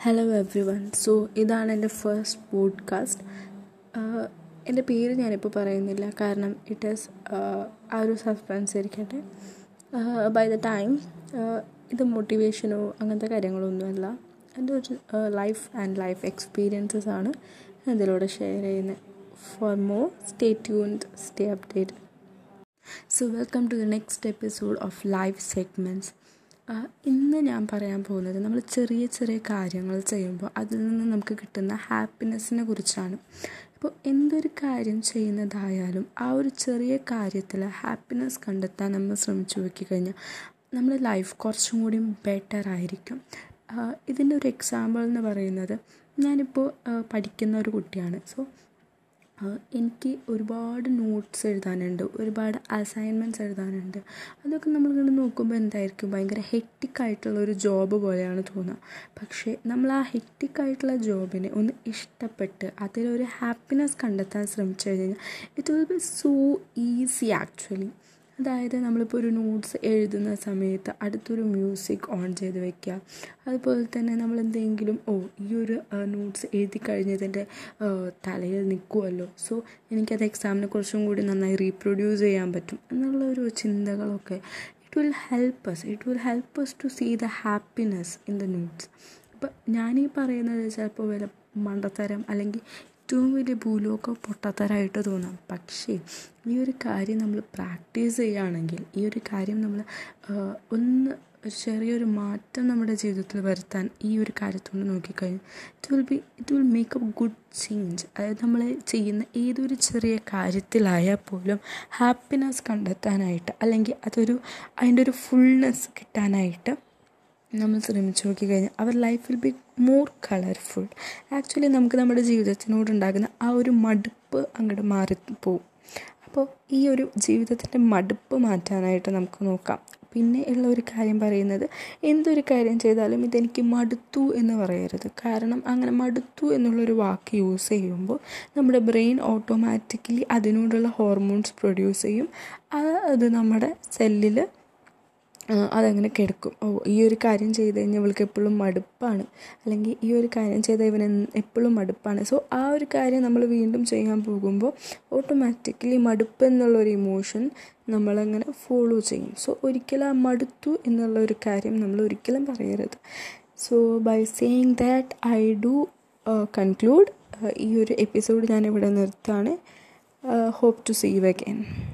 Hello every one so ഇതാണ് എന്റെ first podcast എന്റെ പേര് ഞാനിപ്പോൾ പറയുന്നില്ല. കാരണം ഇറ്റ് ഈസ് ആ ഒരു സസ്പെൻസ് ഇരിക്കട്ടെ ബൈ ദ ടൈം ഇത് മോട്ടിവേഷനോ അങ്ങനത്തെ കാര്യങ്ങളൊന്നുമല്ല. എന്റെ ഒരു ലൈഫ് ആൻഡ് ലൈഫ് എക്സ്പീരിയൻസസ് ആണ് ഇതിലൂടെ ഷെയർ ചെയ്യുന്നത് for more stay tuned stay update so welcome to the next episode of life segments ഇന്ന് ഞാൻ പറയാൻ പോകുന്നത് നമ്മൾ ചെറിയ ചെറിയ കാര്യങ്ങൾ ചെയ്യുമ്പോൾ അതിൽ നിന്ന് നമുക്ക് കിട്ടുന്ന ഹാപ്പിനെസ്സിനെ കുറിച്ചാണ്. ഇപ്പോൾ എന്തൊരു കാര്യം ചെയ്യുന്നതായാലും ആ ഒരു ചെറിയ കാര്യത്തിൽ ഹാപ്പിനെസ് കണ്ടെത്താൻ നമ്മൾ ശ്രമിച്ചു നോക്കിക്കഴിഞ്ഞാൽ നമ്മുടെ ലൈഫ് കുറച്ചും കൂടി ബെറ്റർ ആയിരിക്കും. ഇതിന്റെ ഒരു എക്സാമ്പിൾ എന്ന് പറയുന്നത് ഞാനിപ്പോൾ പഠിക്കുന്ന ഒരു കുട്ടിയാണ്. സോ എനിക്ക് ഒരുപാട് നോട്ട്സ് എഴുതാനുണ്ട് ഒരുപാട് അസൈൻമെന്റ്സ് എഴുതാനുണ്ട്. അതൊക്കെ നമ്മളിങ്ങനെ നോക്കുമ്പോൾ എന്തായിരിക്കും? ഭയങ്കര ഹെക്റ്റിക്കായിട്ടുള്ള ഒരു ജോബ് പോലെയാണ് തോന്നുക പക്ഷേ നമ്മൾ ആ ഹെക്റ്റിക്കായിട്ടുള്ള ജോബിനെ ഒന്ന് ഇഷ്ടപ്പെട്ട് അതിലൊരു ഹാപ്പിനെസ് കണ്ടെത്താൻ ശ്രമിച്ചു കഴിഞ്ഞാൽ it will be so easy actually അതായത് നമ്മളിപ്പോൾ ഒരു നോട്ട്സ് എഴുതുന്ന സമയത്ത് അടുത്തൊരു മ്യൂസിക് ഓൺ ചെയ്ത് വെക്കുക അതുപോലെ തന്നെ നമ്മൾ എന്തെങ്കിലും ഓ ഈ ഒരു നോട്ട്സ് എഴുതി കഴിഞ്ഞതിന്റെ തലയിൽ നിൽക്കുമല്ലോ സോ എനിക്കത് എക്സാമിനെ കുറച്ചും കൂടി നന്നായി റീപ്രൊഡ്യൂസ് ചെയ്യാൻ പറ്റും എന്നുള്ള ഒരു ചിന്തകളൊക്കെ it will help us it will help us to see the happiness in the notes ഇപ്പം ഞാനീ പറയുന്നത് ചിലപ്പോൾ വില മണ്ടത്തരം അല്ലെങ്കിൽ ഏറ്റവും വലിയ ഭൂലോകം പൊട്ടത്തരായിട്ട് തോന്നാം. പക്ഷേ ഈ ഒരു കാര്യം നമ്മൾ പ്രാക്ടീസ് ചെയ്യുകയാണെങ്കിൽ ഈ ഒരു കാര്യം നമ്മൾ ഒന്ന് ഒരു ചെറിയൊരു മാറ്റം നമ്മുടെ ജീവിതത്തിൽ വരുത്താൻ ഈ ഒരു കാര്യത്തോട് നോക്കിക്കഴിഞ്ഞാൽ it will be it will make a good change അതായത് നമ്മൾ ചെയ്യുന്ന ഏതൊരു ചെറിയ കാര്യത്തിലായാൽ പോലും ഹാപ്പിനെസ് കണ്ടെത്താനായിട്ട് അല്ലെങ്കിൽ അതൊരു അതിന്റെ ഒരു ഫുൾനെസ് കിട്ടാനായിട്ട് നമ്മൾ ശ്രമിച്ചു നോക്കിക്കഴിഞ്ഞാൽ our life will be more colourful actually നമുക്ക് നമ്മുടെ ജീവിതത്തിനോടുണ്ടാകുന്ന ആ ഒരു മടുപ്പ് അങ്ങോട്ട് മാറിപ്പോവും അപ്പോൾ ഈ ഒരു ജീവിതത്തിന്റെ മടുപ്പ് മാറ്റാനായിട്ട് നമുക്ക് നോക്കാം. പിന്നെ ഉള്ള ഒരു കാര്യം പറയുന്നത് എന്തൊരു കാര്യം ചെയ്താലും ഇതെനിക്ക് മടുത്തു എന്ന് പറയരുത്. കാരണം അങ്ങനെ മടുത്തു എന്നുള്ളൊരു വാക്ക് യൂസ് ചെയ്യുമ്പോൾ നമ്മുടെ ബ്രെയിൻ ഓട്ടോമാറ്റിക്കലി അതിനോടുള്ള ഹോർമോൺസ് പ്രൊഡ്യൂസ് ചെയ്യും. അത് നമ്മുടെ സെല്ലിൽ അതങ്ങനെ കിടക്കും. ഓ ഈ ഒരു കാര്യം ചെയ്ത് കഴിഞ്ഞാൽ ഇവൾക്ക് എപ്പോഴും മടുപ്പാണ്. അല്ലെങ്കിൽ ഈ ഒരു കാര്യം ചെയ്ത ഇവൻ എപ്പോഴും മടുപ്പാണ്. സോ ആ ഒരു കാര്യം നമ്മൾ വീണ്ടും ചെയ്യാൻ പോകുമ്പോൾ ഓട്ടോമാറ്റിക്കലി മടുപ്പ് എന്നുള്ളൊരു ഇമോഷൻ നമ്മളങ്ങനെ ഫോളോ ചെയ്യും. സോ ഒരിക്കലും ആ മടുത്തു എന്നുള്ള ഒരു കാര്യം നമ്മൾ ഒരിക്കലും പറയരുത്. So by saying that I do conclude ഈ ഒരു എപ്പിസോഡ് ഞാൻ ഇവിടെ നിർത്താണ് ഹോപ്പ് ടു സീ യു